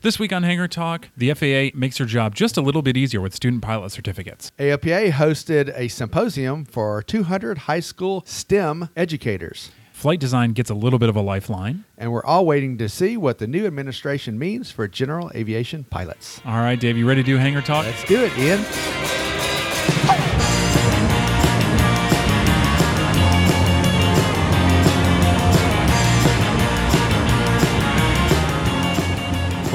This week on Hangar Talk, the FAA makes your job just a little bit easier with student pilot certificates. AOPA hosted a symposium for 200 high school STEM educators. Flight design gets a little bit of a lifeline. And we're all waiting to see what the new administration means for general aviation pilots. All right, Dave, you ready to do Hangar Talk? Let's do it, Ian.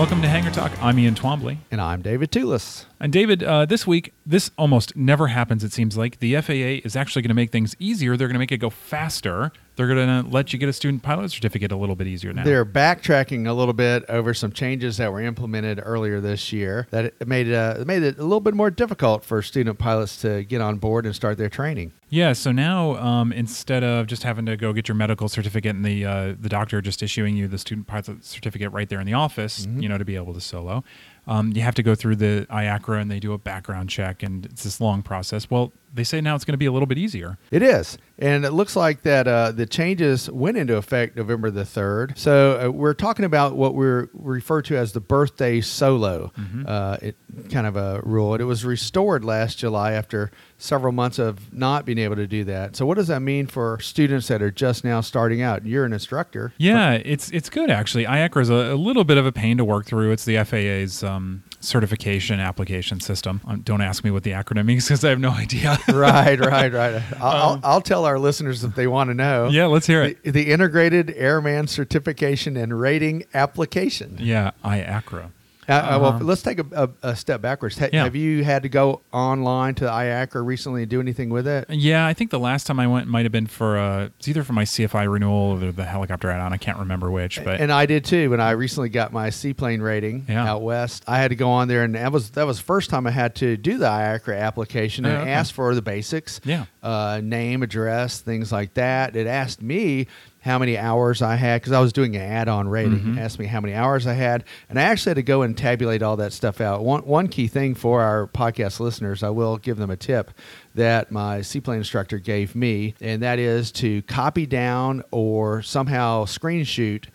Welcome to Hangar Talk. I'm Ian Twombly. And I'm David Tulis. And David, uh, this week, this almost never happens, it seems like. The FAA is actually going to make things easier. They're going to make it go faster. They're going to let you get a student pilot certificate a little bit easier now. They're backtracking a little bit over some changes that were implemented earlier this year that it made, uh, it made it a little bit more difficult for student pilots to get on board and start their training. Yeah, so now um, instead of just having to go get your medical certificate and the uh, the doctor just issuing you the student pilot certificate right there in the office, mm-hmm. you know, to be able to solo, um, you have to go through the IACRA and they do a background check, and it's this long process. Well, they say now it's going to be a little bit easier. It is, and it looks like that uh, the changes went into effect November the third. So uh, we're talking about what we refer to as the birthday solo, mm-hmm. uh, it, kind of a rule. It was restored last July after several months of not being able to do that. So what does that mean for students that are just now starting out? You're an instructor. Yeah, it's it's good actually. IACRA is a, a little bit of a pain to work through. It's the FAA's um, certification application system. Um, don't ask me what the acronym means because I have no idea. Right, right, right. I'll, um, I'll, tell our listeners if they want to know. Yeah, let's hear it. The, the Integrated Airman Certification and Rating Application. Yeah, IACRA. Uh, uh, well, uh-huh. let's take a, a, a step backwards. Ha- yeah. Have you had to go online to IACRA recently and do anything with it? Yeah, I think the last time I went might have been for uh, it's either for my CFI renewal or the helicopter add-on. I can't remember which, but and I did too. When I recently got my seaplane rating yeah. out west, I had to go on there, and that was that was the first time I had to do the IACRA application and oh, okay. ask for the basics. Yeah, uh, name, address, things like that. It asked me how many hours I had because I was doing an add-on rating. Mm-hmm. Asked me how many hours I had, and I actually had to go and tabulate all that stuff out. One one key thing for our podcast listeners, I will give them a tip that my seaplane instructor gave me, and that is to copy down or somehow screenshot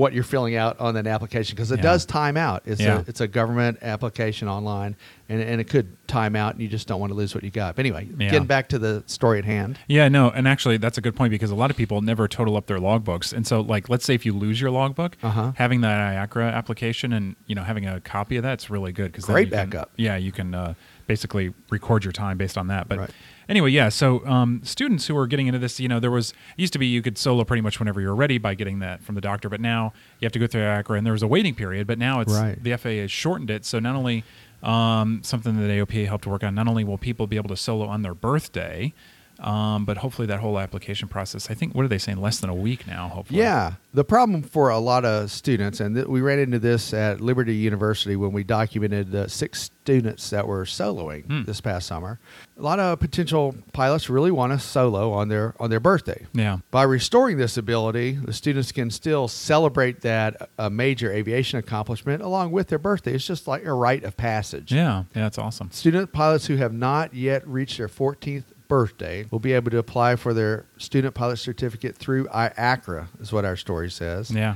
what you're filling out on that application because it yeah. does time out. It's yeah. a it's a government application online, and, and it could time out, and you just don't want to lose what you got. But anyway, yeah. getting back to the story at hand. Yeah, no, and actually that's a good point because a lot of people never total up their logbooks, and so like let's say if you lose your logbook, uh-huh. having that IACRA application and you know having a copy of that's really good because great backup. Can, yeah, you can uh, basically record your time based on that, but. Right anyway, yeah. So um, students who are getting into this, you know, there was used to be you could solo pretty much whenever you're ready by getting that from the doctor, but now you have to go through IACRA, and there was a waiting period. But now it's right. the FAA has shortened it, so not only um, something that AOPA helped to work on, not only will people be able to solo on their birthday. Um, but hopefully that whole application process, I think, what are they saying? Less than a week now, hopefully. Yeah. The problem for a lot of students, and th- we ran into this at Liberty University when we documented uh, six students that were soloing hmm. this past summer. A lot of potential pilots really want to solo on their on their birthday. Yeah. By restoring this ability, the students can still celebrate that a major aviation accomplishment along with their birthday. It's just like a rite of passage. Yeah. Yeah, that's awesome. Student pilots who have not yet reached their 14th birthday will be able to apply for their student pilot certificate through IACRA, is what our story says. Yeah.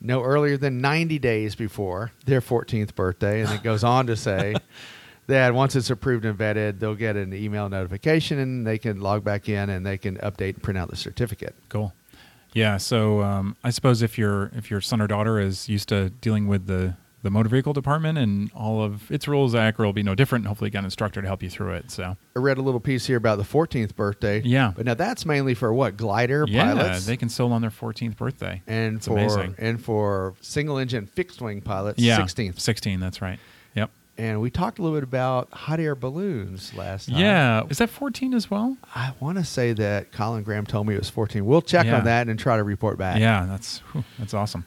No earlier than 90 days before their 14th birthday. And it goes on to say that once it's approved and vetted, they'll get an email notification and they can log back in and they can update and print out the certificate. Cool. Yeah. So um, I suppose if your if your son or daughter is used to dealing with the the motor vehicle department and all of its rules, IACRA will be no different. Hopefully, you got an instructor to help you through it. So I read a little piece here about the 14th birthday. Yeah. But now that's mainly for what? Glider yeah, pilots? Yeah, they can solo on their 14th birthday. and It's for amazing. and for single engine fixed wing pilots, Yeah, 16th. 16. That's right. Yep. And we talked a little bit about hot air balloons last time. Yeah. Is that 14 as well? I want to say that Colin Graham told me it was 14. We'll check Yeah. on that and try to report back. Yeah, that's whew, that's awesome.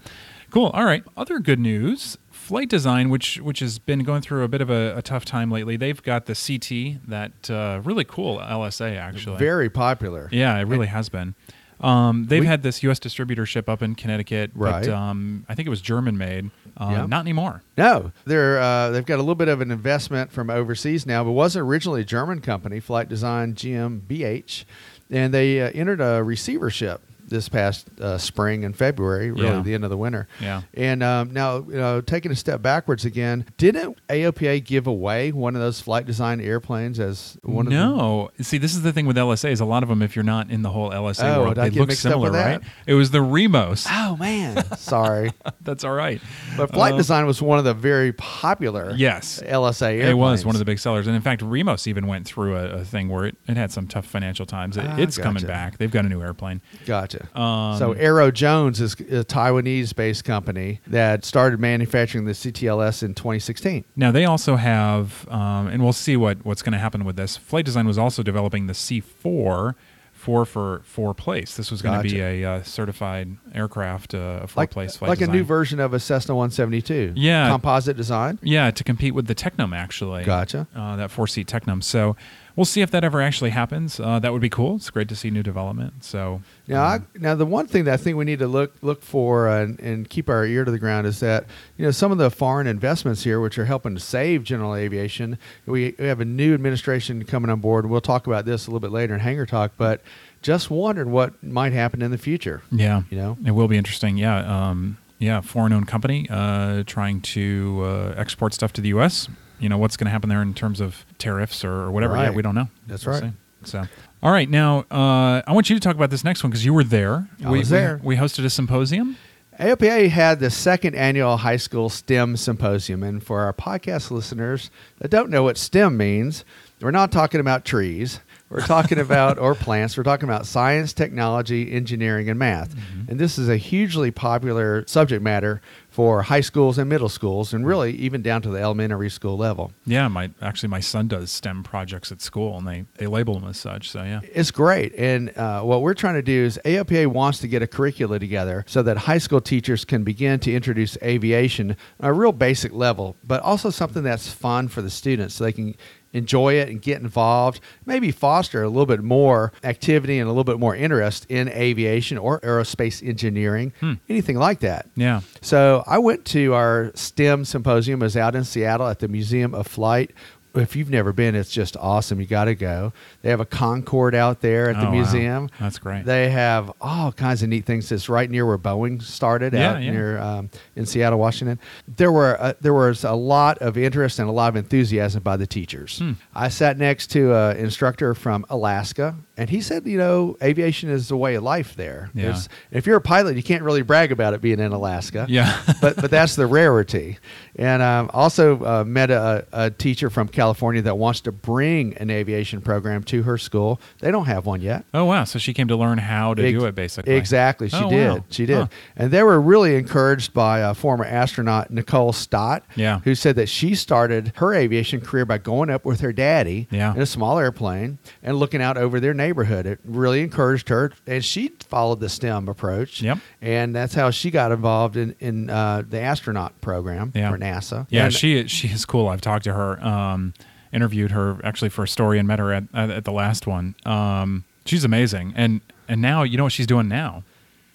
Cool. All right. Other good news: Flight Design, which which has been going through a bit of a, a tough time lately. They've got the CT, that uh, really cool LSA actually. Very popular. yeah, it really has been. Um, they've We- had this U.S. distributorship up in Connecticut, Right. but um, I think it was German made. Uh, Yeah. Not anymore. No, they're uh, they've got a little bit of an investment from overseas now, but was originally a German company, Flight Design GmbH, and they uh, entered a receivership this past uh, spring and February, really Yeah. the end of the winter. Yeah. And um, now, you know, taking a step backwards again, didn't AOPA give away one of those Flight Design airplanes as one of the no, see, this is the thing with LSAs. A lot of them, if you're not in the whole LSA Oh, world, they look similar, right? It was the Remos. Oh man, sorry. That's all right. But Flight Um, Design was one of the very popular Yes. LSA airplanes. It was one of the big sellers, and in fact, Remos even went through a, a thing where it, it had some tough financial times. It, Ah, it's coming back. They've got a new airplane. Gotcha. Um, so AeroJones is a Taiwanese-based company that started manufacturing the CTLS in 2016. Now they also have, um, and we'll see what what's going to happen with this. Flight Design was also developing the C4. Four for four place. This was going to be a uh, certified aircraft, uh, a four Like, place flight like a new version of a Cessna 172. Yeah. Composite design. Yeah, to compete with the Tecnam actually. Gotcha. Uh, that four seat Tecnam. So we'll see if that ever actually happens. Uh, that would be cool. It's great to see new development. So Now, I, um, now the one thing that I think we need to look look for and, and keep our ear to the ground is that you know some of the foreign investments here, which are helping to save general aviation. We, we have a new administration coming on board. We'll talk about this a little bit later in Hangar Talk, but just wondering what might happen in the future. yeah, You know, It will be interesting. Yeah. Um, yeah. Foreign owned company uh, trying to uh, export stuff to the U.S. You know, what's going to happen there in terms of tariffs or, or whatever? Yeah, we don't know. That's We'll right. see. So, all right. Now, uh, I want you to talk about this next one because you were there. I we, was there. We, we hosted a symposium. AOPA had the second annual high school STEM symposium. And for our podcast listeners that don't know what STEM means, we're not talking about trees. We're talking about, or plants, we're talking about science, technology, engineering, and math. And this is a hugely popular subject matter for high schools and middle schools, and really even down to the elementary school level. Yeah, my actually my son does STEM projects at school, and they they label them as such. So yeah. It's great. And uh, what we're trying to do is AOPA wants to get a curricula together so that high school teachers can begin to introduce aviation on a real basic level, but also something that's fun for the students so they can enjoy it and get involved, maybe foster a little bit more activity and a little bit more interest in aviation or aerospace engineering, Hmm. anything like that. Yeah. So I went to our STEM symposium. It was out in Seattle at the Museum of Flight. If you've never been, it's just awesome. You got to go. They have a Concorde out there at the Oh, wow. museum. That's great. They have all kinds of neat things. It's right near where Boeing started Yeah, out yeah. near um, in Seattle, Washington. There were uh, there was a lot of interest and a lot of enthusiasm by the teachers. Hmm. I sat next to an instructor from Alaska, and he said, you know, aviation is the way of life there. Yeah. If you're a pilot, you can't really brag about it being in Alaska Yeah. but but that's the rarity. And um, also uh, met a, a teacher from California that wants to bring an aviation program to her school. They don't have one yet. oh wow. So she came to learn how to Ex- do it, basically. Exactly, she Oh, did. wow. She did, Huh. and they were really encouraged by uh, former astronaut Nicole Stott, Yeah. who said that she started her aviation career by going up with her daddy Yeah. in a small airplane and looking out over their neighborhood. It really encouraged her, and she followed the STEM approach. Yep. and that's how she got involved in in uh, the astronaut program Yeah. for NASA. Yeah, And- she she is cool. I've talked to her, um, interviewed her actually for a story, and met her at at, at the last one. Um, she's amazing, and and now you know what she's doing now.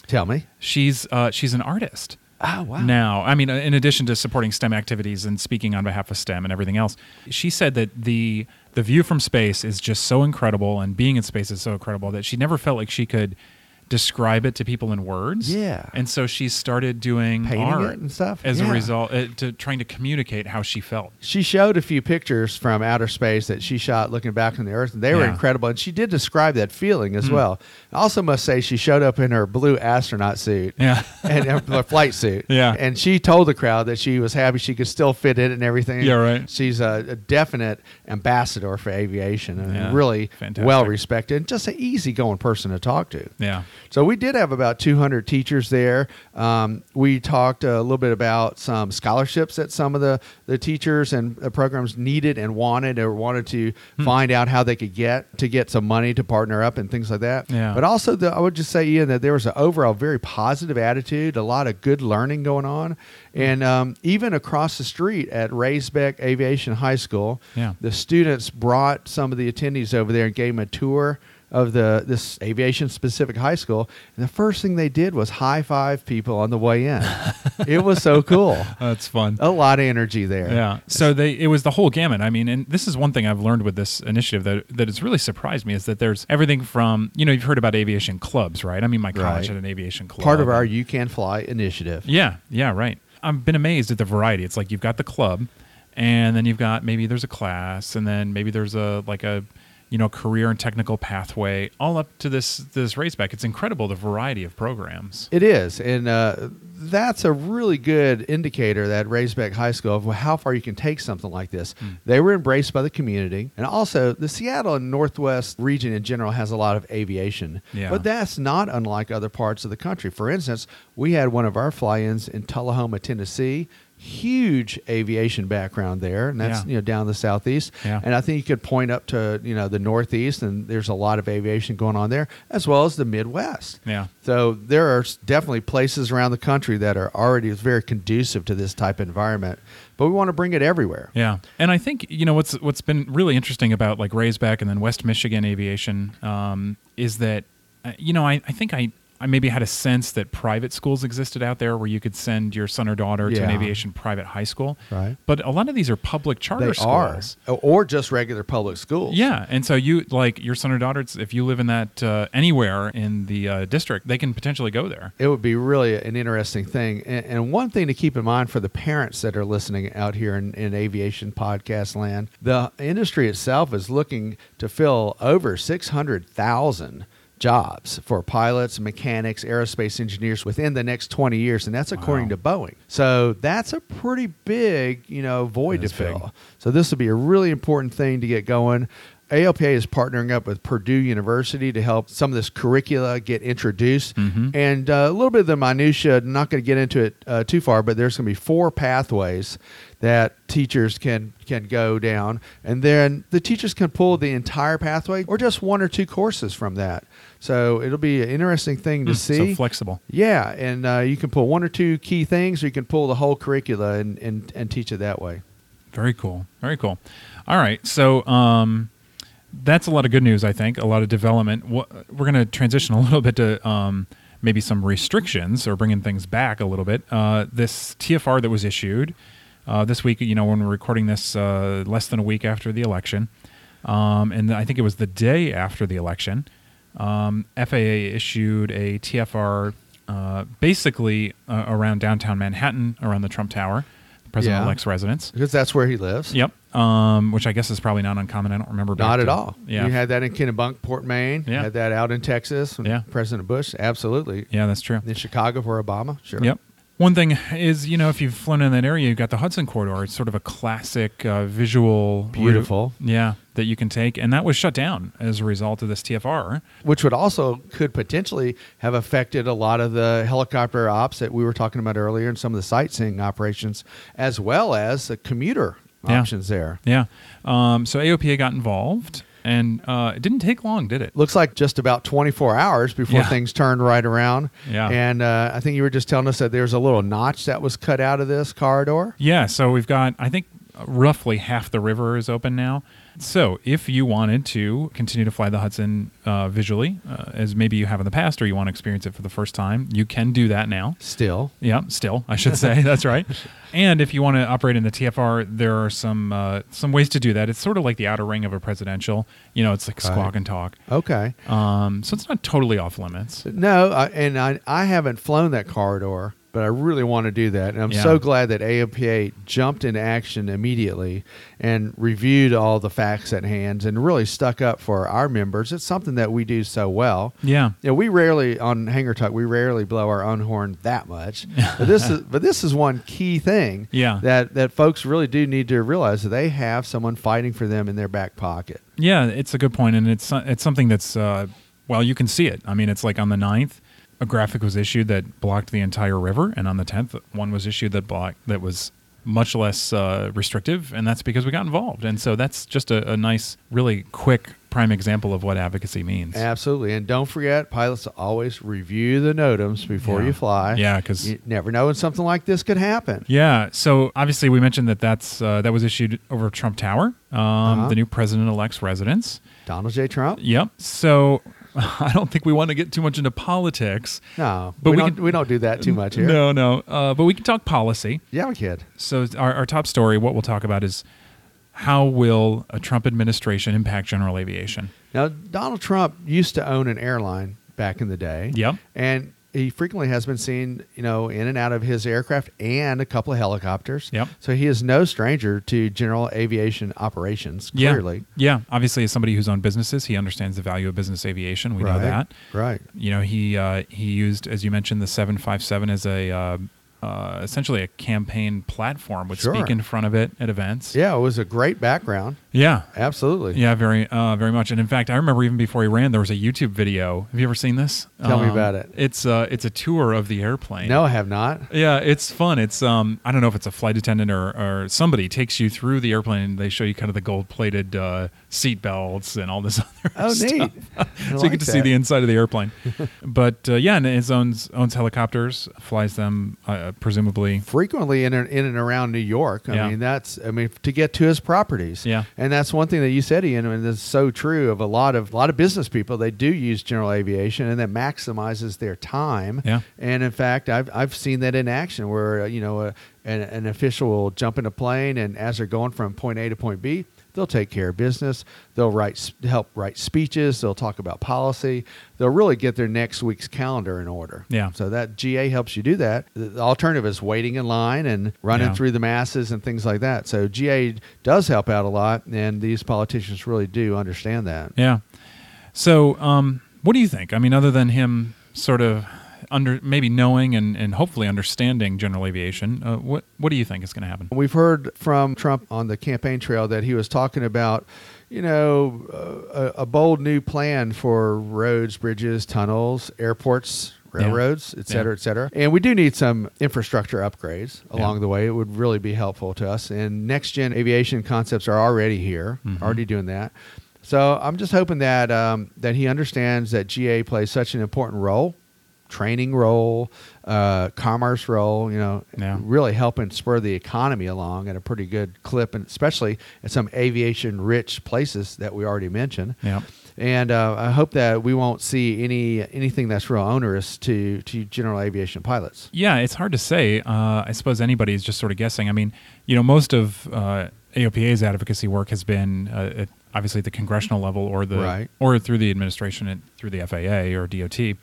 tell me. She's uh, she's an artist. Oh, wow. Now, I mean, uh, in addition to supporting STEM activities and speaking on behalf of STEM and everything else, she said that the the view from space is just so incredible, and being in space is so incredible that she never felt like she could describe it to people in words. Yeah. And so she started doing Painting art and stuff? as Yeah. a result, uh, to trying to communicate how she felt. She showed a few pictures from outer space that she shot looking back on the Earth, and they were incredible. And she did describe that feeling as Hmm. well. I also must say she showed up in her blue astronaut suit. Yeah. and her flight suit. Yeah. And she told the crowd that she was happy she could still fit in and everything. Yeah, right. She's a, a definite ambassador for aviation and Yeah. really Fantastic. well respected and just an easygoing person to talk to. Yeah. So we did have about 200 teachers there. Um, we talked a little bit about some scholarships that some of the, the teachers and uh, programs needed and wanted or wanted to Hmm. find out how they could get to get some money to partner up and things like that. Yeah. But also, the, I would just say, Ian, that there was an overall very positive attitude, a lot of good learning going on. And um, even across the street at Raisbeck Aviation High School, Yeah. the students brought some of the attendees over there and gave them a tour of the this aviation specific high school and the first thing they did was high five people on the way in it was so cool That's fun. a lot of energy there Yeah. So they it was the whole gamut. I mean, and this is one thing I've learned with this initiative that that has really surprised me is that there's everything from you know you've heard about aviation clubs, right? I mean, my college Right. had an aviation club. part of our you can fly initiative yeah, yeah, right. I've been amazed at the variety. It's like you've got the club, and then you've got maybe there's a class, and then maybe there's a like a you know career and technical pathway, all up to this this Raisbeck. It's incredible the variety of programs. It is, and uh, that's a really good indicator that Raisbeck High School of how far you can take something like this. Hmm. They were embraced by the community, and also the Seattle and Northwest region in general has a lot of aviation. Yeah. But that's not unlike other parts of the country. For instance, we had one of our fly-ins in Tullahoma, Tennessee. Huge aviation background there, and that's Yeah. you know down the southeast. Yeah. And I think you could point up to you know the northeast, and there's a lot of aviation going on there, as well as the Midwest. Yeah. So there are definitely places around the country that are already very conducive to this type of environment, but we want to bring it everywhere. Yeah, and I think you know what's what's been really interesting about like Raisbeck and then West Michigan Aviation um, is that uh, you know I, I think I I maybe had a sense that private schools existed out there where you could send your son or daughter to an aviation private high school. Right. But a lot of these are public charter They schools. are, or just regular public schools. Yeah, and so you like your son or daughter. If you live in that uh, anywhere in the uh, district, they can potentially go there. It would be really an interesting thing. And, and one thing to keep in mind for the parents that are listening out here in, in aviation podcast land, the industry itself is looking to fill over 600,000 jobs for pilots, mechanics, aerospace engineers within the next 20 years. And that's according Wow. to Boeing. So that's a pretty big, you know, void to fill. big. So this will be a really important thing to get going. ALPA is partnering up with Purdue University to help some of this curricula get introduced. Mhm. And uh, a little bit of the minutia, not going to get into it uh, too far, but there's going to be four pathways that teachers can can go down, and then the teachers can pull the entire pathway or just one or two courses from that. So it'll be an interesting thing to Mm, see. So flexible. yeah, and uh, you can pull one or two key things, or you can pull the whole curricula and, and, and teach it that way. Very cool. Very cool. All right. So um, that's a lot of good news, I think. A lot of development. We're going to transition a little bit to um, maybe some restrictions or bringing things back a little bit. Uh, this TFR that was issued uh, this week, you know, when we're recording this uh, less than a week after the election, um, and I think it was the day after the election, um, FAA issued a TFR uh, basically uh, around downtown Manhattan, around the Trump Tower, President Yeah. elect's residence. Because that's where he lives. Yep. Um, which I guess is probably not uncommon. I don't remember. Not at to- all. Yeah. You had that in Kennebunkport, Maine. Yeah. Had that out in Texas. Yeah. President Bush. Absolutely. yeah, that's true. In Chicago for Obama. Sure. Yep. One thing is, you know, if you've flown in that area, you've got the Hudson Corridor. It's sort of a classic uh, visual, route- Beautiful. yeah, that you can take, and that was shut down as a result of this TFR. Which would also could potentially have affected a lot of the helicopter ops that we were talking about earlier and some of the sightseeing operations, as well as the commuter Yeah. options there. Yeah. Um, so AOPA got involved, and uh, it didn't take long, did it? Looks like just about 24 hours before Yeah. things turned right around. Yeah. And uh, I think you were just telling us that there's a little notch that was cut out of this corridor. Yeah. So we've got, I think, roughly half the river is open now. So, if you wanted to continue to fly the Hudson uh, visually, uh, as maybe you have in the past, or you want to experience it for the first time, you can do that now. Still. Yeah, still, I should say. That's right. And if you want to operate in the TFR, there are some uh, some ways to do that. It's sort of like the outer ring of a presidential. You know, it's like squawk and talk. Okay. Um, so it's not totally off limits. No, I, and I, I haven't flown that corridor, but I really want to do that. And I'm Yeah. so glad that AOPA jumped into action immediately and reviewed all the facts at hand and really stuck up for our members. It's something that we do so well. Yeah. Yeah, we rarely on Hangar Talk we rarely blow our own horn that much, but this is but this is one key thing. Yeah. that that folks really do need to realize that they have someone fighting for them in their back pocket. Yeah, it's a good point, and it's it's something that's uh, well, you can see it. I mean, it's like on the 9th, a graphic was issued that blocked the entire river, and on the tenth, one was issued that blocked that was much less uh, restrictive, and that's because we got involved. And so that's just a, a nice, really quick prime example of what advocacy means. Absolutely, and don't forget, pilots always review the NOTAMs before Yeah. you fly. Yeah, because you never know when something like this could happen. Yeah. So obviously, we mentioned that that's uh, that was issued over Trump Tower, um, Uh-huh. the new president-elect's residence. Donald J. Trump? Yep. So I don't think we want to get too much into politics. No, But we, we don't. could- we don't do that too much here. No, no. Uh, but we can talk policy. Yeah, we can. So our, our top story, what we'll talk about is how will a Trump administration impact general aviation? Now, Donald Trump used to own an airline back in the day. Yep. And he frequently has been seen, you know, in and out of his aircraft and a couple of helicopters. Yep. So he is no stranger to general aviation operations, clearly. Yeah. Yeah. Obviously, as somebody who's owned businesses, he understands the value of business aviation. We know that. Right. You know, he uh, he used, as you mentioned, the 757 as a uh, uh, essentially a campaign platform. Would Sure. speak in front of it at events. Yeah, it was a great background. Yeah. Absolutely. Yeah, very, uh, very much. And in fact, I remember even before he ran, there was a YouTube video. Have you ever seen this? Tell me Um, about it. It's uh, it's a tour of the airplane. No, I have not. Yeah, it's fun. It's um, I don't know if it's a flight attendant or, or somebody takes you through the airplane. and They show you kind of the gold plated uh, seat belts and all this other stuff. Oh, stuff. neat. So you get to see the inside of the airplane. but uh, yeah, and it owns owns helicopters, flies them uh, presumably. frequently in and, in and around New York. I Yeah. mean, that's I mean to get to his properties. Yeah. and that's one thing that you said, Ian, and it's so true of a lot of a lot of business people. They do use general aviation, and that maximizes their time. Yeah. and in fact, I've I've seen that in action where uh, you know a, an, an official will jump in a plane, and as they're going from point A to point B. They'll take care of business. They'll write, help write speeches. They'll talk about policy. They'll really get their next week's calendar in order. Yeah. So that GA helps you do that. The alternative is waiting in line and running Yeah. through the masses and things like that. So GA does help out a lot, and these politicians really do understand that. Yeah. So, um, what do you think? I mean, other than him sort of under maybe knowing and, and hopefully understanding general aviation, uh, what what do you think is going to happen? We've heard from Trump on the campaign trail that he was talking about, you know, uh, a, a bold new plan for roads, bridges, tunnels, airports, Yeah. railroads, et cetera, Yeah. et cetera. And we do need some infrastructure upgrades along Yeah. the way. It would really be helpful to us. And next gen aviation concepts are already here, Mhm. already doing that. So I'm just hoping that um, that he understands that GA plays such an important role, training role, uh, commerce role. You know, Yeah. really helping spur the economy along at a pretty good clip, and especially at some aviation-rich places that we already mentioned. Yeah. And uh, I hope that we won't see any anything that's real onerous to to general aviation pilots. Yeah, it's hard to say. Uh, I suppose anybody is just sort of guessing. I mean, you know, most of uh, AOPA's advocacy work has been uh, at obviously at the congressional level or the Right. or through the administration and through the FAA or DOT.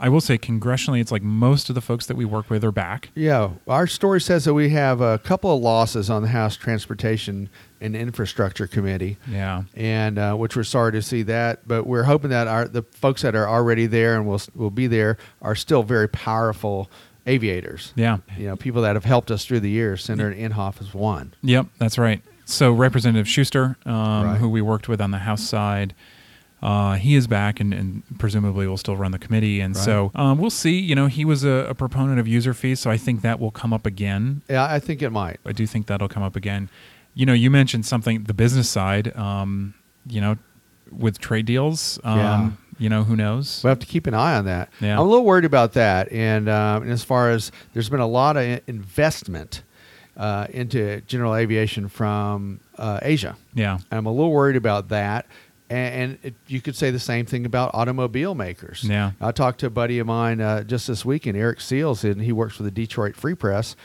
I will say congressionally, it's like most of the folks that we work with are back. Yeah, our story says that we have a couple of losses on the House Transportation and Infrastructure Committee. Yeah. and uh, which we're sorry to see that. But we're hoping that our the folks that are already there and will will be there are still very powerful aviators. Yeah. You know, people that have helped us through the years. Senator Inhofe is one. Yep, that's right. So Representative Shuster, um, Right. who we worked with on the House side, uh, he is back and, and presumably will still run the committee. And Right. so um, we'll see. You know, he was a, a proponent of user fees, so I think that will come up again. Yeah, I think it might. I do think that'll come up again. You know, you mentioned something the business side. Um, you know, with trade deals. Um, Yeah. You know, who knows? We'll have to keep an eye on that. Yeah. I'm a little worried about that. And, um, and as far as there's been a lot of investment uh, into general aviation from uh, Asia. Yeah. I'm a little worried about that. And, and it, you could say the same thing about automobile makers. Yeah. I talked to a buddy of mine uh, just this weekend, Eric Seals, and he works for the Detroit Free Press.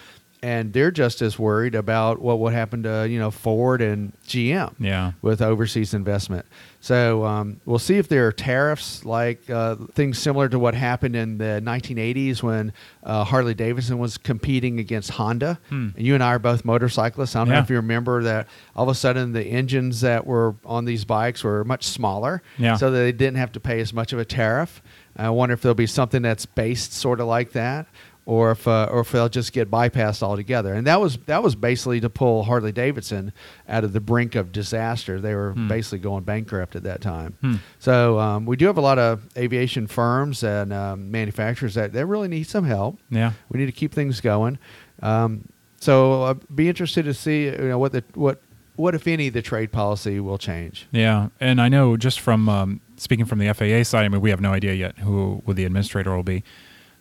And they're just as worried about what would happen to you know Ford and GM Yeah. with overseas investment. So um, we'll see if there are tariffs like uh, things similar to what happened in the 1980s when uh, Harley Davidson was competing against Honda. Hmm. And you and I are both motorcyclists. I don't know if you remember that all of a sudden the engines that were on these bikes were much smaller, Yeah. so they didn't have to pay as much of a tariff. I wonder if there'll be something that's based sort of like that. Or if, uh, or if they'll just get bypassed altogether, and that was that was basically to pull Harley Davidson out of the brink of disaster. They were Hmm. basically going bankrupt at that time. Hmm. So um, we do have a lot of aviation firms and um, manufacturers that, that really need some help. Yeah. We need to keep things going. Um, so I'd be interested to see you know what the what what if any the trade policy will change. Yeah, and I know just from um, speaking from the FAA side, I mean, we have no idea yet who, who the administrator will be.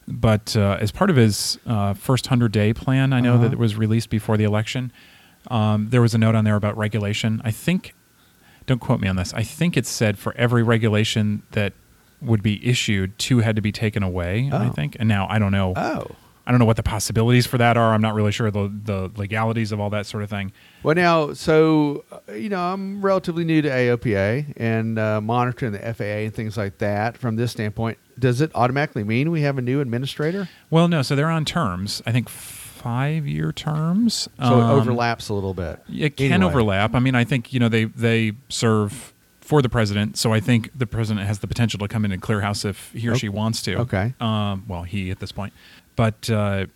But uh, as part of his uh, first 100 day plan, I know Uh-huh. that it was released before the election, um, there was a note on there about regulation. I think, don't quote me on this, I think it said for every regulation that would be issued, two had to be taken away, I Oh. think. And now I don't know. Oh. I don't know what the possibilities for that are. I'm not really sure the, the legalities of all that sort of thing. Well, now, so uh, you know, I'm relatively new to AOPA and uh, monitoring the FAA and things like that. From this standpoint, does it automatically mean we have a new administrator? Well, no, so they're on terms. I think five year terms. So it Um, overlaps a little bit. It can Anyway. overlap. I mean, I think you know they they serve for the president, so I think the president has the potential to come in and clear house if he or Ok- she wants to. okay. Um, well, he at this point, but uh,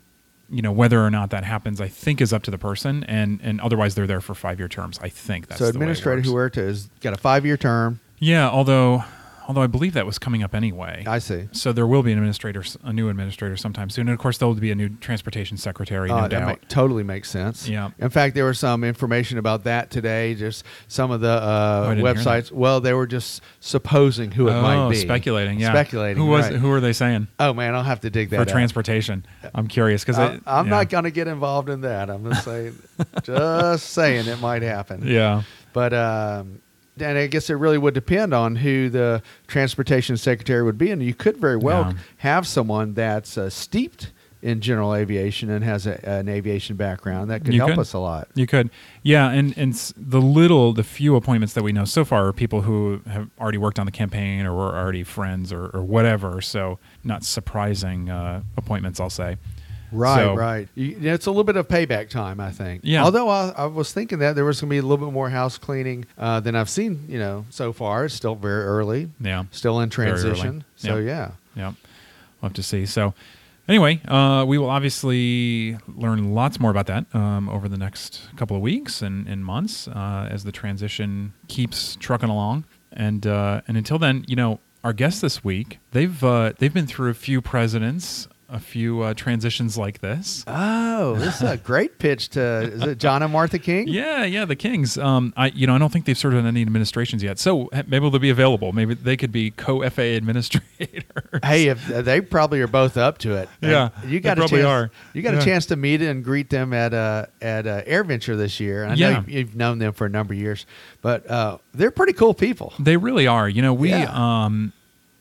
you know whether or not that happens, I think is up to the person, and and otherwise they're there for five year terms. I think that's so Administrator. Huerta has got a five year term. Yeah, although although I believe that was coming up anyway. I see. so there will be an administrator, a new administrator sometime soon, and of course there will be a new transportation secretary, no Uh, that doubt. make, totally makes sense. Yeah. In fact, there was some information about that today. Just some of the Oh, uh, didn't websites. Well, they were just supposing who it oh, might be. speculating, yeah, Speculating. Who was? right. Who are they saying Oh man, I'll have to dig that for out. transportation? I'm curious because I- I'm not going to get involved in that. I'm just saying, just saying it might happen. Yeah, But um, and I guess it really would depend on who the transportation secretary would be, and you could very well Yeah. have someone that's uh, steeped in general aviation and has a, an aviation background that could You help could. us a lot. you could. Yeah, and and the little, the few appointments that we know so far are people who have already worked on the campaign or were already friends or, or whatever. So not surprising uh, appointments, I'll say. Right, So- right. You, it's a little bit of payback time, I think. Yeah. Although I, I was thinking that there was going to be a little bit more house cleaning uh, than I've seen, you know, so far. It's still very early, Yeah, still in transition. So yeah. yeah. We'll have to see. So. Anyway, uh, we will obviously learn lots more about that um, over the next couple of weeks and, and months uh, as the transition keeps trucking along. And uh, and until then, you know, our guests this week they've uh, they've been through a few presidents, a few uh, transitions like this. Oh, this is a great pitch to is it John and Martha King? Yeah, yeah, the Kings. Um, I you know I don't think they've served on any administrations yet, so maybe they'll be available. Maybe they could be co-FA administrators. Hey, if uh, they probably are both up to it. And Yeah, you got a probably chance. are. You got Yeah. a chance to meet and greet them at uh, at uh, AirVenture this year. I know Yeah. you've, you've known them for a number of years, but uh, they're pretty cool people. They really are. You know, we Yeah. um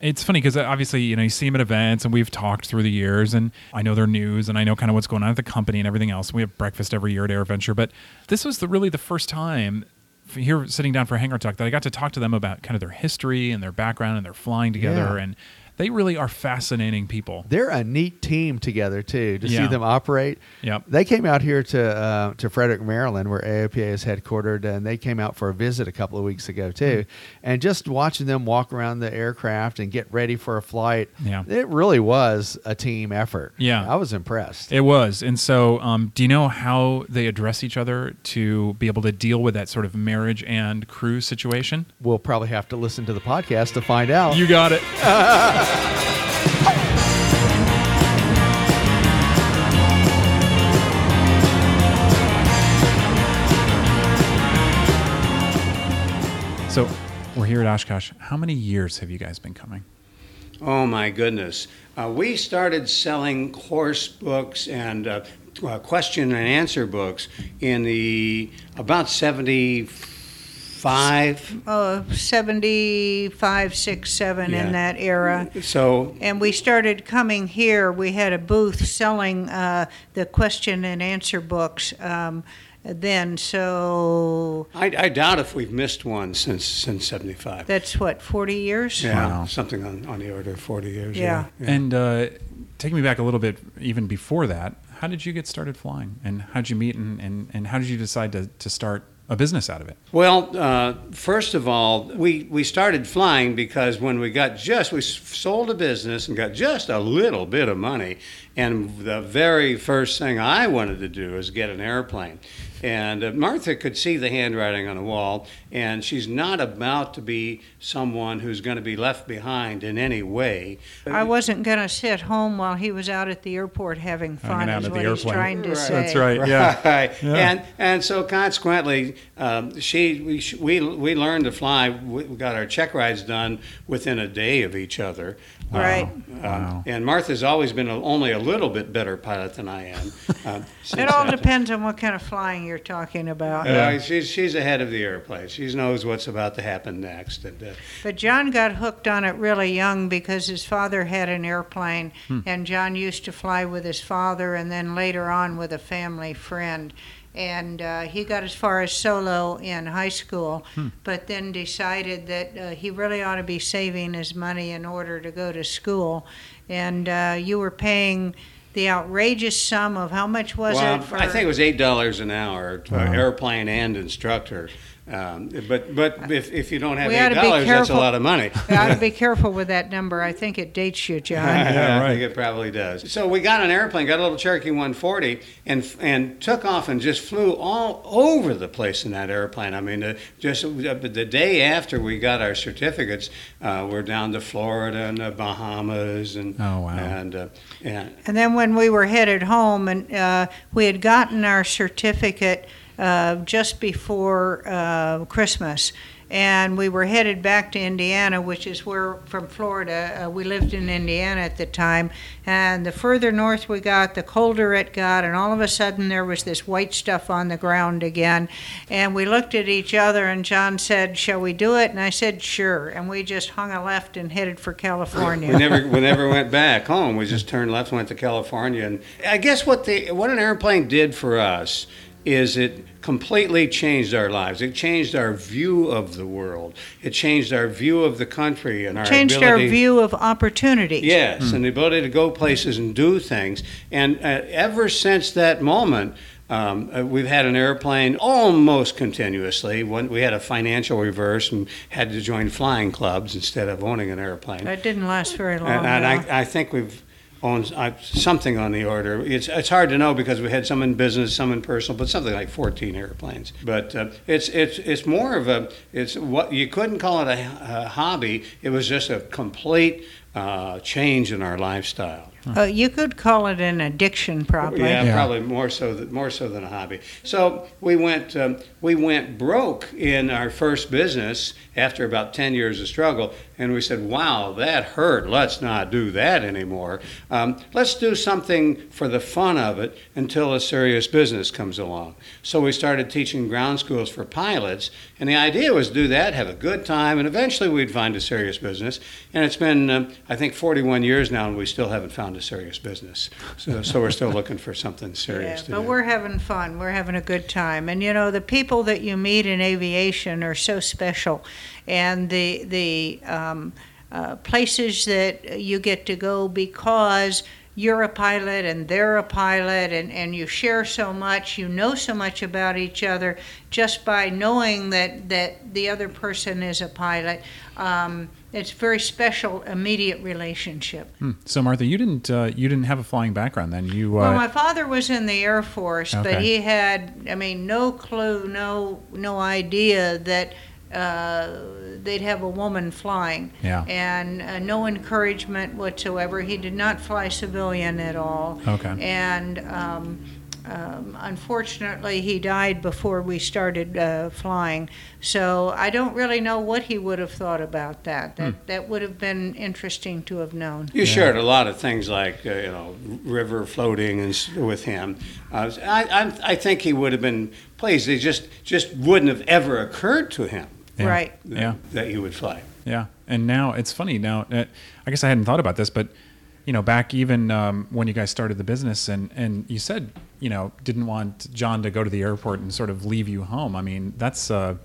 it's funny because uh, obviously, you know, you see them at events and we've talked through the years and I know their news and I know kind of what's going on at the company and everything else. We have breakfast every year at AirVenture, but this was the, really the first time here sitting down for Hangar Talk that I got to talk to them about kind of their history and their background and their flying together Yeah. and they really are fascinating people. They're a neat team together too. To Yeah. see them operate. Yep. They came out here to uh, to Frederick, Maryland, where AOPA is headquartered, and they came out for a visit a couple of weeks ago too. Mm-hmm. And just watching them walk around the aircraft and get ready for a flight, Yeah. it really was a team effort. Yeah. I was impressed. It was. And so, um, do you know how they address each other to be able to deal with that sort of marriage and crew situation? we'll probably have to listen to the podcast to find out. You got it. so, we're here at Oshkosh. How many years have you guys been coming? Oh my goodness. Uh, we started selling course books and uh, uh, question and answer books in the about 75. uh, 75, 6, 7 Yeah. in that era. So And we started coming here. We had a booth selling uh, the question and answer books um, then. So I, I doubt if we've missed one since since 75. that's what, 40 years? yeah, Wow. something on, on the order of 40 years. Yeah. yeah. And uh, taking me back a little bit, even before that, how did you get started flying? And how did you meet? And, and, and how did you decide to, to start a business out of it? Well, uh, first of all, we, we started flying because when we got just, we sold a business and got just a little bit of money. And the very first thing I wanted to do was get an airplane. And uh, Martha could see the handwriting on the wall, and she's not about to be someone who's going to be left behind in any way. I wasn't going to sit home while he was out at the airport having fun, out is at the what he's airplane. trying to Right. say. That's right. Yeah. Right. Yeah. And and so consequently, um, she we, we we learned to fly. We we got our check rides done within a day of each other. Right. Um, Wow. And Martha's always been a, only a little bit better pilot than I am. Um, It all depends on what kind of flying you're talking about. Uh, she's she's ahead of the airplane. She knows what's about to happen next. And, uh, But John got hooked on it really young because his father had an airplane, and John used to fly with his father, and then later on with a family friend. And uh, he got as far as solo in high school, but then decided that uh, he really ought to be saving his money in order to go to school. And uh, you were paying the outrageous sum of how much was well, it for? I think it was eight dollars an hour, for Wow. airplane and instructor. Um, but but if, if you don't have We ought eight dollars, that's a lot of money. You ought to be careful with that number. I think it dates you, John. Yeah, I right. think it probably does. So we got an airplane, got a little Cherokee 140, and and took off and just flew all over the place in that airplane. I mean, uh, just uh, the day after we got our certificates, uh, we're down to Florida and the Bahamas, and Oh, wow. and uh, and And then when we were headed home, and uh, we had gotten our certificate uh, just before uh, Christmas, and we were headed back to Indiana, which is where from Florida. Uh, we lived in Indiana at the time, and the further north we got, the colder it got, and all of a sudden there was this white stuff on the ground again, and we looked at each other, and John said, "Shall we do it?" And I said, "Sure," and we just hung a left and headed for California. we never we never went back home. We just turned left, went to California, and I guess what the what an airplane did for us is it completely changed our lives. It changed our view of the world. It changed our view of the country and our changed our view of opportunities. Yes, and the ability to go places and do things. And uh, ever since that moment, um, uh, we've had an airplane almost continuously. When we had a financial reverse and had to join flying clubs instead of owning an airplane. That didn't last very long. And, and. I, I think we've owned uh, something on the order. It's, it's hard to know because we had some in business, some in personal, but something like 14 airplanes. But uh, it's, it's, it's more of a, it's what you couldn't call it a, a hobby. It was just a complete uh, change in our lifestyle. Uh, you could call it an addiction, probably. Yeah, Yeah. probably more so th- more so than a hobby. So we went um, we went broke in our first business after about ten years of struggle, and we said, "Wow, that hurt. Let's not do that anymore. Um, let's do something for the fun of it until a serious business comes along." So we started teaching ground schools for pilots, and the idea was do that, have a good time, and eventually we'd find a serious business. And it's been um, I think 41 years now, and we still haven't found a serious business. So, so we're still looking for something Yeah, serious to but do. we're having fun. We're having a good time, and you know the people that you meet in aviation are so special, and the the um, uh, places that you get to go because you're a pilot and they're a pilot, and and you share so much, you know so much about each other just by knowing that that the other person is a pilot. Um, it's a very special immediate relationship. Hmm. So Martha, you didn't uh, you didn't have a flying background then. You uh, Well, my father was in the Air Force, but he had, I mean, no clue, no, no idea that uh, they'd have a woman flying. Yeah. And uh, no encouragement whatsoever. He did not fly civilian at all. Okay. And um, um, unfortunately, he died before we started uh, flying. So I don't really know what he would have thought about that. That Hmm. that would have been interesting to have known. You shared a lot of things like uh, you know river floating and with him. Uh, I, I I think he would have been pleased. It just just wouldn't have ever occurred to him Yeah. Right. that, Yeah. that you would fly. Yeah, and now it's funny. Now, uh, I guess I hadn't thought about this, but you know, back even um, when you guys started the business, and and you said you know didn't want John to go to the airport and sort of leave you home. I mean, that's uh,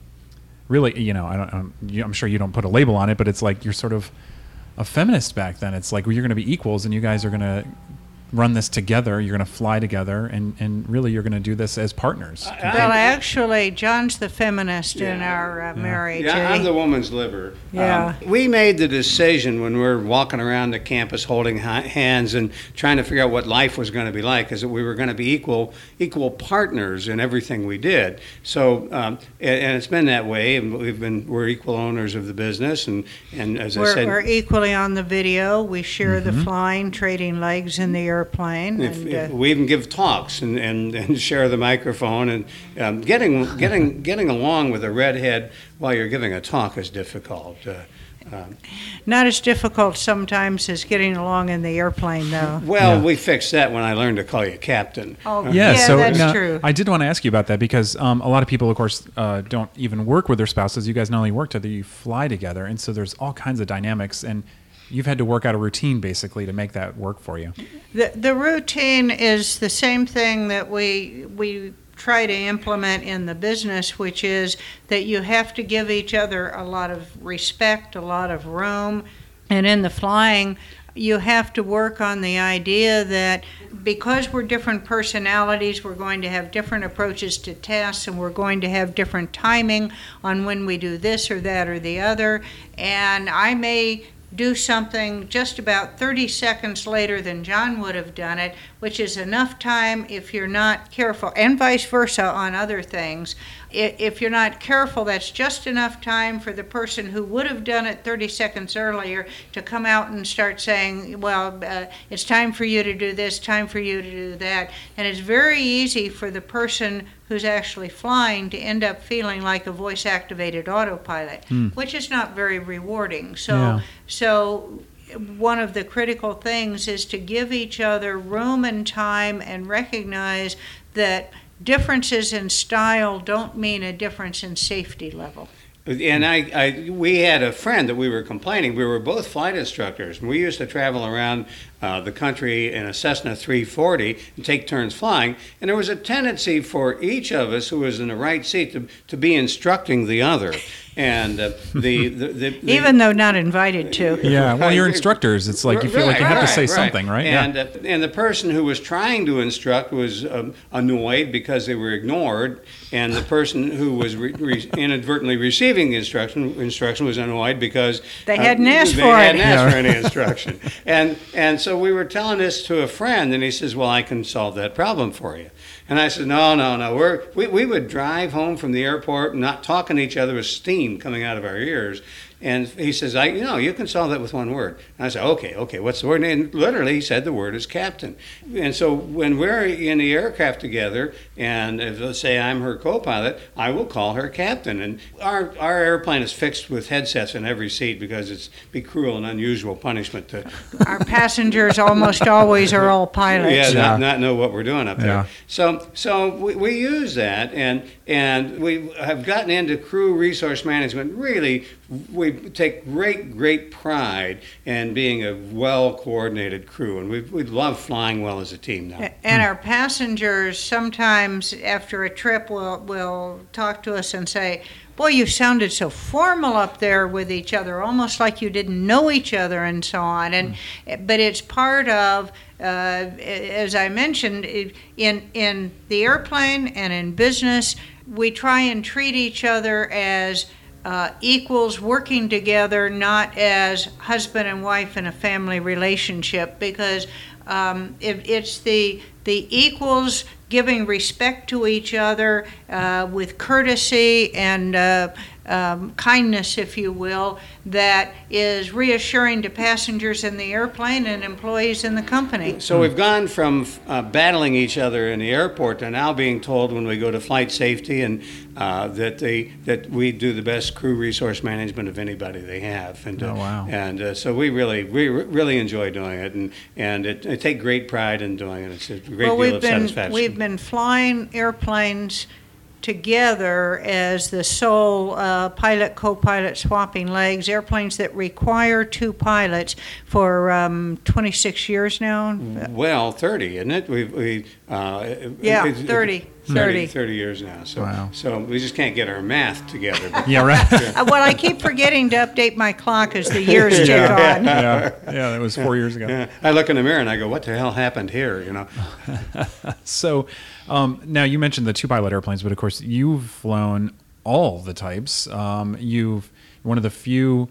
really you know I don't I'm, sure you don't put a label on it, but it's like you're sort of a feminist back then. It's like well, you're going to be equals, and you guys are going to run this together. You're going to fly together, and and really you're going to do this as partners. Well, actually, John's the feminist in our uh, marriage. Yeah, I'm the woman's liver. Yeah. Um, we made the decision when we were walking around the campus holding hands and trying to figure out what life was going to be like, is that we were going to be equal equal partners in everything we did. So, um, and, and it's been that way, and we've been we're equal owners of the business, and and as I We're, said, we're equally on the video. We share the flying, trading legs in the airplane. If, and, if uh, we even give talks and, and, and share the microphone and um, getting getting getting along with a redhead while you're giving a talk is difficult. Uh, um, not as difficult sometimes as getting along in the airplane, though. well, Yeah. we fixed that when I learned to call you captain. Oh, Yeah, yeah, so that's now, true. I did want to ask you about that because um, a lot of people, of course, uh, don't even work with their spouses. You guys not only work together, you fly together, and so there's all kinds of dynamics, and you've had to work out a routine basically to make that work for you. The, the routine is the same thing that we we try to implement in the business, which is that you have to give each other a lot of respect, a lot of room, and in the flying, you have to work on the idea that because we're different personalities, we're going to have different approaches to tasks, and we're going to have different timing on when we do this or that or the other. And I may do something just about 30 seconds later than John would have done it, which is enough time if you're not careful, and vice versa on other things. If you're not careful, that's just enough time for the person who would have done it 30 seconds earlier to come out and start saying, Well, uh, it's time for you to do this, time for you to do that. And it's very easy for the person who's actually flying to end up feeling like a voice activated autopilot, hmm. which is not very rewarding. So, Yeah. so one of the critical things is to give each other room and time and recognize that differences in style don't mean a difference in safety level. And I, I, we had a friend that we were complaining. We were both flight instructors, and we used to travel around uh, the country in a Cessna 340 and take turns flying. And there was a tendency for each of us who was in the right seat to, to be instructing the other. And uh, the, the, the, the Even though not invited to. Yeah, well, you're instructors. It's like you feel like you have to say something, right? And, uh, and the person who was trying to instruct was um, annoyed because they were ignored, and the person who was re- re- inadvertently receiving the instruction instruction was annoyed because They hadn't asked they for it. hadn't asked Yeah. for any instruction. and and so we were telling this to a friend, and he says, "Well, I can solve that problem for you." And I said, "No, no, no. We're we, we would drive home from the airport, not talking to each other with steam coming out of our ears." And he says, "I, you know, you can solve that with one word." And I said, "Okay, okay. What's the word?" And literally, he said the word is captain. And so when we're in the aircraft together, and if, let's say I'm her co-pilot, I will call her captain. And our our airplane is fixed with headsets in every seat because it's be cruel and unusual punishment to Our passengers almost always are all pilots. yeah, Yeah. Not, not know what we're doing up there. Yeah. So so we, we use that and and we have gotten into crew resource management. Really, we take great great pride in being a well coordinated crew, and we we love flying well as a team now. And our passengers sometimes after a trip will will talk to us and say, "Boy, you sounded so formal up there with each other, almost like you didn't know each other," and so on. And but it's part of, uh, as I mentioned, in in the airplane and in business, we try and treat each other as uh, equals working together, not as husband and wife in a family relationship, because um, it, it's the the equals giving respect to each other uh, with courtesy and uh, um, kindness, if you will, that is reassuring to passengers in the airplane and employees in the company. So we've gone from uh, battling each other in the airport to now being told when we go to flight safety and uh, that they that we do the best crew resource management of anybody they have. And uh, Oh, wow. and uh, so we really we really enjoy doing it and and it, I take great pride in doing it. It's a great well, deal we've of been satisfaction. we've been flying airplanes together as the sole uh, pilot co-pilot swapping legs airplanes that require two pilots for um, 26 years now Well, 30, isn't it? We, we, uh, Yeah, it's- 30, 30, 30. 30 years now. So, Wow. so we just can't get our math together. but- Yeah, right. Uh, well i keep forgetting to update my clock as the years tick on yeah, yeah, that was four years ago. Yeah. I look in the mirror and I go, "What the hell happened here?" You know. So um, now you mentioned the two pilot airplanes, but of course you've flown all the types. Um, you've one of the few,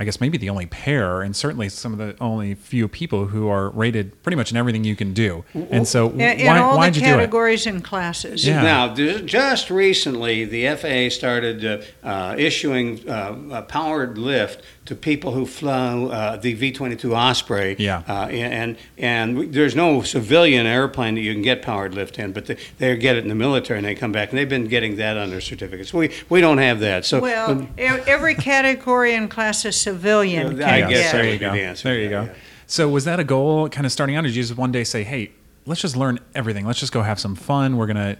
I guess maybe the only pair, and certainly some of the only few people who are rated pretty much in everything you can do. And so in, in why all why'd the you do it? categories and classes Yeah. Now, just recently, the FAA started uh, uh, issuing uh, a powered lift to people who flew uh, the V-22 Osprey. Yeah. Uh, and and there's no civilian airplane that you can get powered lift in, but they, they get it in the military and they come back, and they've been getting that on their certificates. We we don't have that. So well um, e- every category and class of civilian Yeah, can I get guess there you go. the answer There you that, go. yeah. So was that a goal, kind of starting out, or did you just one day say, "Hey, let's just learn everything. Let's just go have some fun. We're gonna,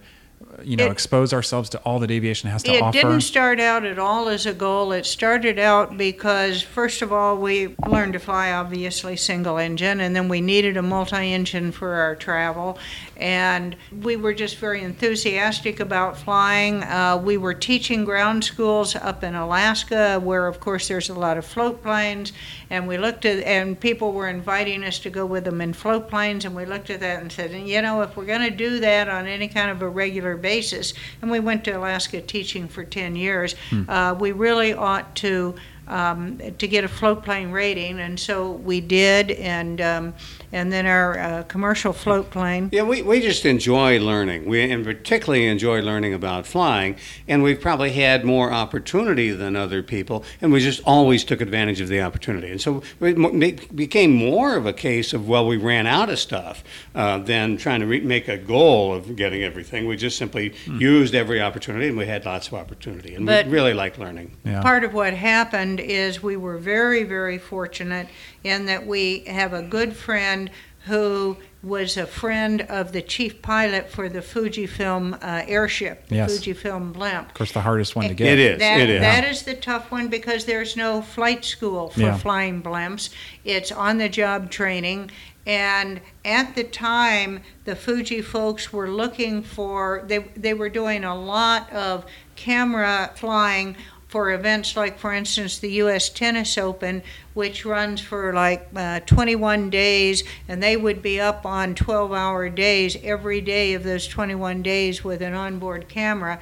you know, It- expose ourselves to all that aviation has to It offer." It didn't start out at all as a goal. It started out because, first of all, we learned to fly obviously single engine, and then we needed a multi engine for our travel. And we were just very enthusiastic about flying. Uh, we were teaching ground schools up in Alaska, where, of course, there's a lot of float planes. And we looked at, and people were inviting us to go with them in float planes. And we looked at that and said, you know, if we're going to do that on any kind of a regular basis, and we went to Alaska teaching for 10 years, uh, we really ought to. Um, to get a float plane rating, and so we did, and um, and then our uh, commercial float plane. Yeah, we, we just enjoy learning. We and particularly enjoy learning about flying, and we've probably had more opportunity than other people, and we just always took advantage of the opportunity. And so it mo- became more of a case of well, we ran out of stuff uh, than trying to re- make a goal of getting everything. We just simply used every opportunity, and we had lots of opportunity, and But- we really liked learning. Yeah. Part of what happened is we were very, very fortunate in that we have a good friend who was a friend of the chief pilot for the Fujifilm uh, airship, the Yes. Fujifilm blimp. Of course, the hardest one to get. It is. That, it is. that is the tough one because there's no flight school for Yeah. flying blimps. It's on the job training. And at the time, the Fuji folks were looking for, they, they were doing a lot of camera flying for events like, for instance, the U.S. Tennis Open, which runs for like uh, 21 days, and they would be up on 12 hour days every day of those 21 days with an onboard camera.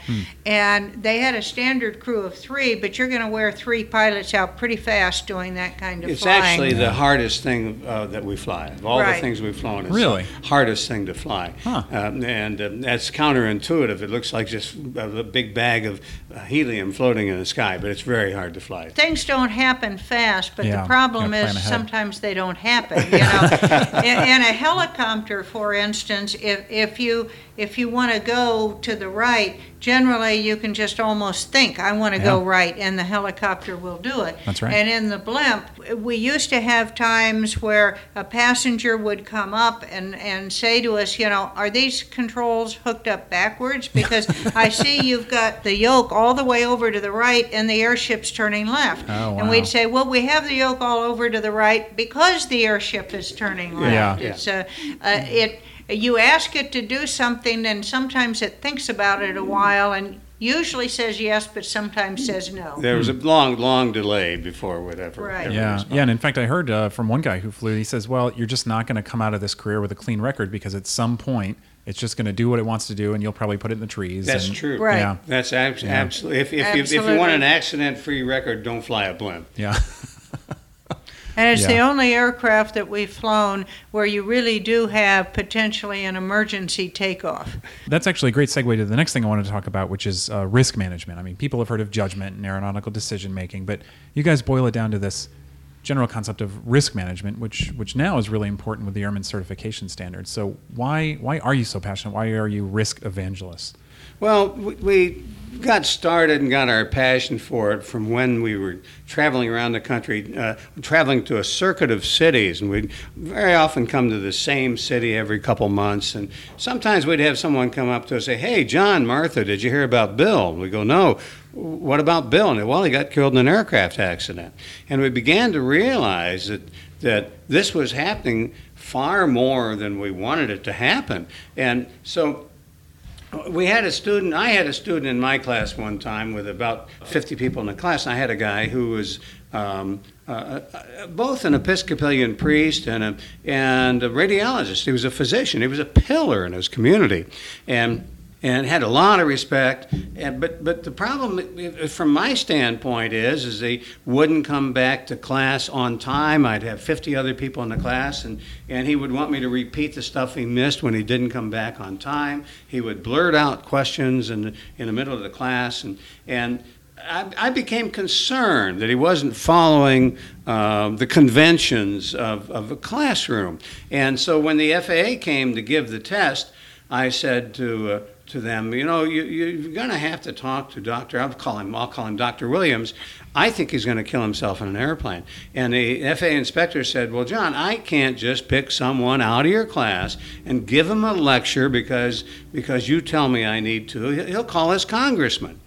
And they had a standard crew of three, but you're going to wear three pilots out pretty fast doing that kind of It's flying. actually the hardest thing uh, that we fly. Of all Right. the things we've flown, it's Really? the hardest thing to fly. Huh. Um, and um, that's counterintuitive. It looks like just a, a big bag of uh, helium floating in the sky, but it's very hard to fly. things don't happen fast, but Yeah, the problem gotta plan is sometimes they don't happen. You know, in, in a helicopter, for instance, if if you if you want to go to the right, generally you can just almost think, I want to go right, and the helicopter will do it. That's right. And in the blimp, we used to have times where a passenger would come up and, and say to us, you know, are these controls hooked up backwards? Because I see you've got the yoke all the way over to the right and the airship's turning left. Oh, wow. And we'd say, well, we have the yoke all over to the right because the airship is turning left. Yeah. It's uh, uh, it. You ask it to do something, and sometimes it thinks about it a while, and usually says yes, but sometimes says no. There was a long, long delay before whatever. Right. ever Yeah, responded. yeah, and in fact, I heard uh, from one guy who flew. He says, "Well, you're just not going to come out of this career with a clean record because at some point it's just going to do what it wants to do, and you'll probably put it in the trees." That's and- true. Right. Yeah, That's abs- Yeah. absolutely. If, if, you, if you want an accident-free record, don't fly a blimp. yeah. And it's the only aircraft that we've flown where you really do have potentially an emergency takeoff. That's actually a great segue to the next thing I wanted to talk about, which is uh, risk management. I mean, people have heard of judgment and aeronautical decision making, but you guys boil it down to this general concept of risk management, which which now is really important with the airman certification standards. So why why are you so passionate? Why are you risk evangelists? Well, we- we got started and got our passion for it from when we were traveling around the country, uh, traveling to a circuit of cities, and we'd very often come to the same city every couple months. And sometimes we'd have someone come up to us and say, "Hey, John, Martha, did you hear about Bill?" We go, "No." What about Bill? And well, he got killed in an aircraft accident. And we began to realize that that this was happening far more than we wanted it to happen. And so we had a student, I had a student in my class one time with about 50 people in the class. I had a guy who was um, uh, uh, both an Episcopalian priest and a, and a radiologist. He was a physician. He was a pillar in his community. And and had a lot of respect. And, but but the problem, from my standpoint, is is they wouldn't come back to class on time. I'd have 50 other people in the class, and and he would want me to repeat the stuff he missed when he didn't come back on time. He would blurt out questions in the, in the middle of the class, and and. I, I became concerned that he wasn't following uh, the conventions of, of a classroom. And so when the FAA came to give the test, I said to uh, to them, you know, you, you're going to have to talk to Doctor. I'll call him. I'll call him Doctor Williams. I think he's going to kill himself in an airplane. And the FAA inspector said, well, John, I can't just pick someone out of your class and give him a lecture because because you tell me I need to. He'll call his congressman.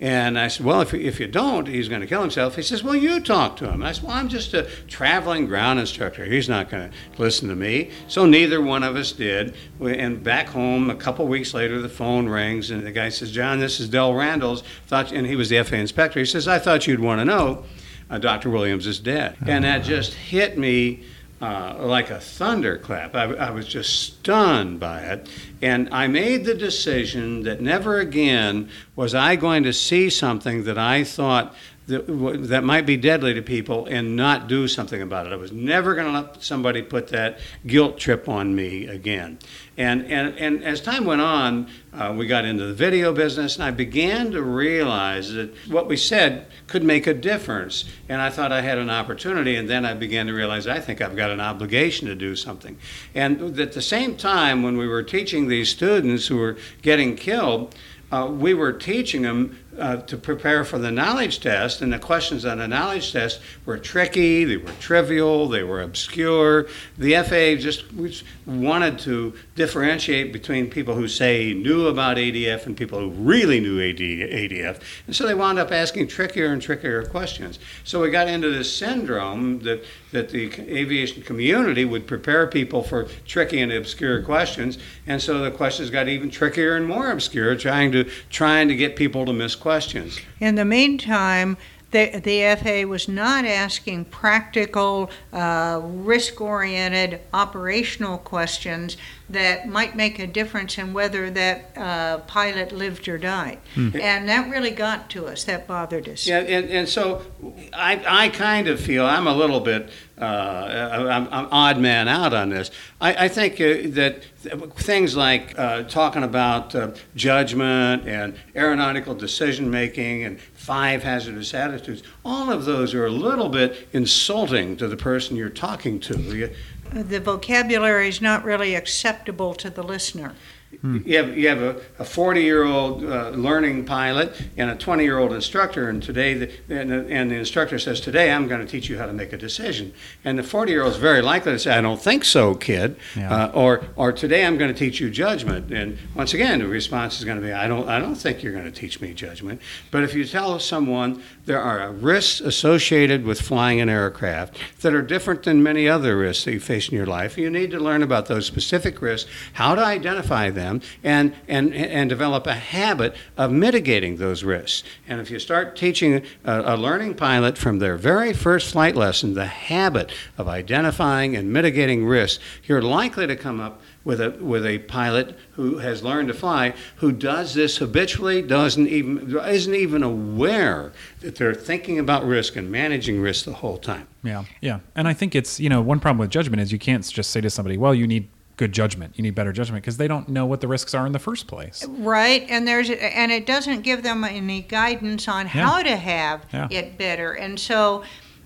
And I said, Well, if, if you don't, he's going to kill himself. He says, Well, you talk to him. I said, Well, I'm just a traveling ground instructor. He's not going to listen to me. So neither one of us did. And back home, a couple weeks later, the phone rings, and the guy says, John, this is Del Randall's. Thought, and he was the FAA inspector. He says, I thought you'd want to know uh, Dr. Williams is dead. And that just hit me uh, like a thunderclap. I, I was just stunned by it. And I made the decision that never again was I going to see something that I thought that, that might be deadly to people and not do something about it. I was never going to let somebody put that guilt trip on me again. And, and, and as time went on, uh, we got into the video business, and I began to realize that what we said could make a difference. And I thought I had an opportunity, and then I began to realize I think I've got an obligation to do something. And at the same time, when we were teaching these students who were getting killed, uh, we were teaching them uh, to prepare for the knowledge test, and the questions on the knowledge test were tricky, they were trivial, they were obscure. The FAA just wanted to differentiate between people who say knew about ADF and people who really knew AD, ADF, and so they wound up asking trickier and trickier questions. So we got into this syndrome that that the aviation community would prepare people for tricky and obscure questions, and so the questions got even trickier and more obscure, trying to trying to get people to miss questions. In the meantime, the, the FAA was not asking practical, uh, risk oriented, operational questions that might make a difference in whether that uh, pilot lived or died. And that really got to us. That bothered us. Yeah, and, and so I, I kind of feel I'm a little bit uh, I'm, I'm odd man out on this. I, I think uh, that things like uh, talking about uh, judgment and aeronautical decision making and five hazardous attitudes, all of those are a little bit insulting to the person you're talking to. You, The vocabulary is not really acceptable to the listener. You have you have a, a 40 year old uh, learning pilot and a 20 year old instructor, and today the, and, the, and the instructor says, "Today I'm going to teach you how to make a decision." And the 40 year old is very likely to say, "I don't think so, kid," Yeah. uh, or or today I'm going to teach you judgment. And once again, the response is going to be, "I don't I don't think you're going to teach me judgment." But if you tell someone there are risks associated with flying an aircraft that are different than many other risks that you face in your life, you need to learn about those specific risks, how to identify them and, and, and develop a habit of mitigating those risks. And if you start teaching a, a learning pilot from their very first flight lesson the habit of identifying and mitigating risks, you're likely to come up with a with a pilot who has learned to fly who does this habitually doesn't even isn't even aware that they're thinking about risk and managing risk the whole time. Yeah, yeah, and I think it's you know one problem with judgment is you can't just say to somebody, well, you need good judgment. You need better judgment because they don't know what the risks are in the first place. Right, and there's and it doesn't give them any guidance on how to have Yeah. it better. And so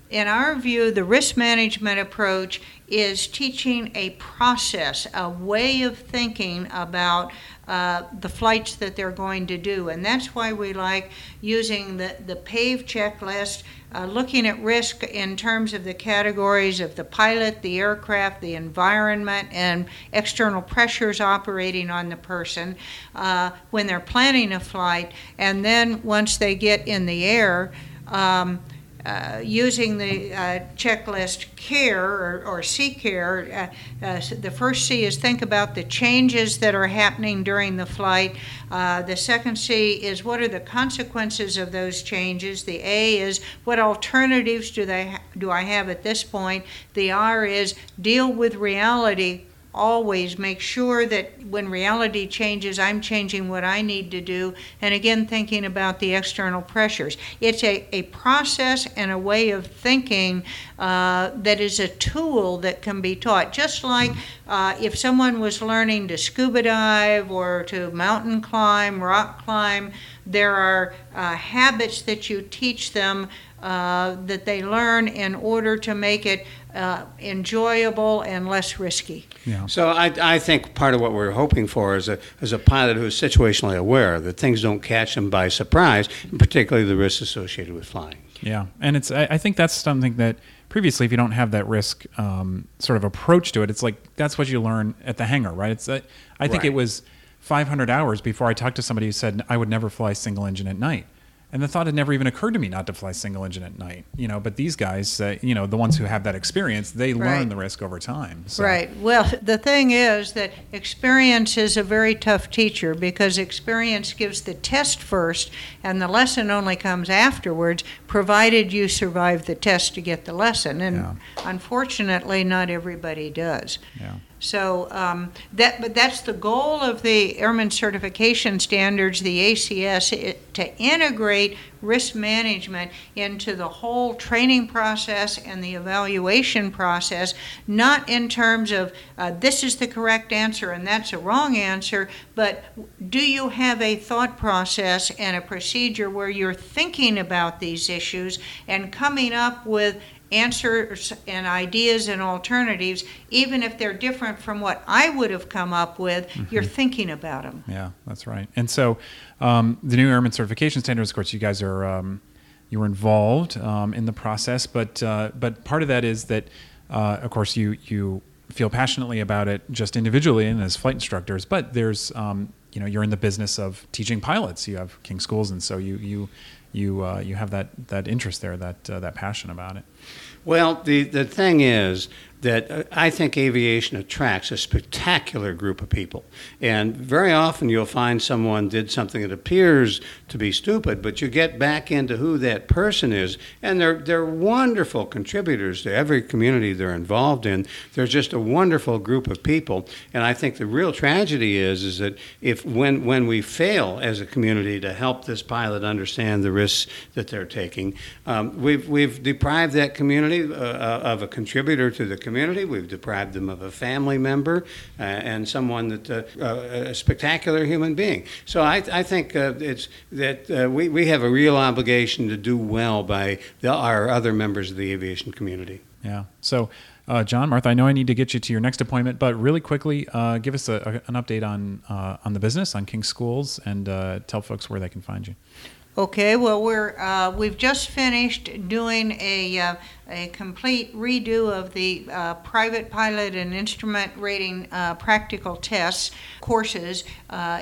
in our view, the risk management approach is teaching a process, a way of thinking about uh, the flights that they're going to do. And that's why we like using the, the PAVE checklist, uh, looking at risk in terms of the categories of the pilot, the aircraft, the environment, and external pressures operating on the person uh, when they're planning a flight. And then once they get in the air, um, uh, using the uh, checklist CARE or, or C CARE, uh, uh, the first C is think about the changes that are happening during the flight. Uh, the second C is what are the consequences of those changes. The A is what alternatives do they ha- do I have at this point. The R is deal with reality always make sure that when reality changes, I'm changing what I need to do. And again, thinking about the external pressures. It's a, a process and a way of thinking uh, that is a tool that can be taught. Just like uh, if someone was learning to scuba dive or to mountain climb, rock climb, there are uh, habits that you teach them uh, that they learn in order to make it uh, enjoyable and less risky. Yeah. So I, I think part of what we're hoping for is a, is a pilot who's situationally aware that things don't catch them by surprise, and particularly the risks associated with flying. Yeah, and it's I, I think that's something that previously, if you don't have that risk um, sort of approach to it, it's like that's what you learn at the hangar, right? It's uh, I think it was 500 hours before I talked to somebody who said I would never fly single engine at night. And the thought had never even occurred to me not to fly single engine at night, you know. But these guys, uh, you know, the ones who have that experience, they Right. learn the risk over time. So. Right. Well, the thing is that experience is a very tough teacher because experience gives the test first and the lesson only comes afterwards, provided you survive the test to get the lesson. And Yeah. unfortunately, not everybody does. Yeah. So um, that, but that's the goal of the Airman Certification Standards, the ACS, i- to integrate risk management into the whole training process and the evaluation process, not in terms of uh, this is the correct answer and that's a wrong answer, but do you have a thought process and a procedure where you're thinking about these issues and coming up with answers and ideas and alternatives, even if they're different from what I would have come up with, you're thinking about them. Yeah, that's right. And so, um, the new airman certification standards, of course, you guys are um, you were involved um, in the process, but uh, but part of that is that, uh, of course, you you feel passionately about it just individually and as flight instructors, but there's um, you know you're in the business of teaching pilots. You have King Schools, and so you you you uh, you have that that interest there, that uh, that passion about it. Well, the, the thing is that uh, I think aviation attracts a spectacular group of people. And very often you'll find someone did something that appears to be stupid, but you get back into who that person is, and they're, they're wonderful contributors to every community they're involved in. They're just a wonderful group of people. And I think the real tragedy is, is that if when, when we fail as a community to help this pilot understand the risks that they're taking, um, we've, we've deprived that community uh, uh, of a contributor to the community. We've deprived them of a family member uh, and someone that uh, uh, a spectacular human being. So I, I think uh, it's that uh, we, we have a real obligation to do well by the, our other members of the aviation community. Yeah. So, uh, John, Martha, I know I need to get you to your next appointment, but really quickly, uh, give us a, a, an update on uh, on the business, on King Schools, and uh, tell folks where they can find you. Okay, well, we're, uh, we've just finished doing a, uh, a complete redo of the uh, private pilot and instrument rating uh, practical tests courses uh,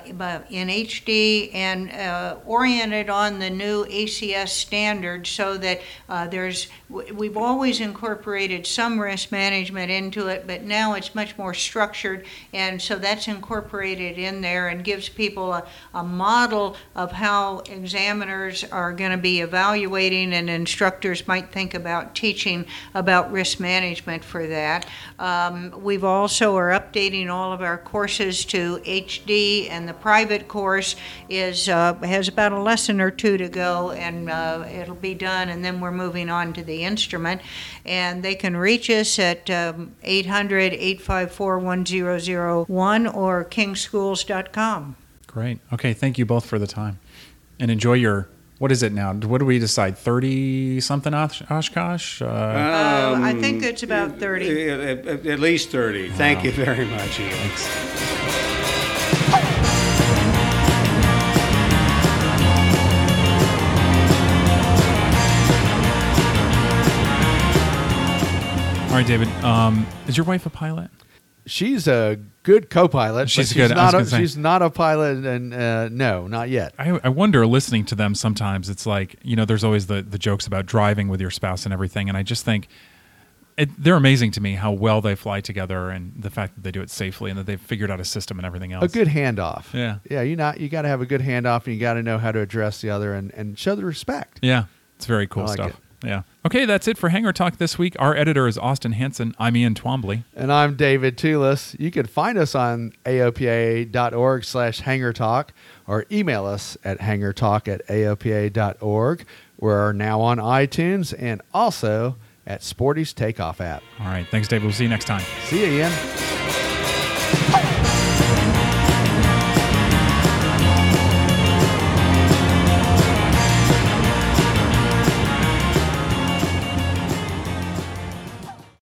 in HD and uh, oriented on the new ACS standard so that uh, there's we've always incorporated some risk management into it, but now it's much more structured, and so that's incorporated in there and gives people a, a model of how examiners are going to be evaluating and instructors might think about teaching about risk management for that. Um, we've also are updating all of our courses to HD, and the private course is uh, has about a lesson or two to go, and uh, it'll be done, and then we're moving on to the instrument. And they can reach us at um, 800 854 1001 or kingschools.com. Great. Okay, thank you both for the time. And enjoy your what is it now? What do we decide? Thirty something Oshkosh? Uh, uh, I think it's about thirty. At, at, at least thirty. Wow. Thank you very much. Ian. Thanks. All right, David. Um, is your wife a pilot? She's a good co-pilot. She's, she's good. Not a, she's not a pilot, and uh, no, not yet. I, I, wonder, listening to them, sometimes it's like you know, there's always the the jokes about driving with your spouse and everything, and I just think it, they're amazing to me how well they fly together and the fact that they do it safely and that they've figured out a system and everything else. A good handoff. Yeah, yeah. You not you got to have a good handoff, and you got to know how to address the other and and show the respect. Yeah, it's very cool like stuff. It. Yeah. Okay, that's it for Hangar Talk this week. Our editor is Austin Hanson. I'm Ian Twombly. And I'm David Tulis. You can find us on aopa.org slash hangar talk or email us at hangartalk at aopa.org. We're now on iTunes and also at Sporty's Takeoff app. All right. Thanks, David. We'll see you next time. See you, Ian.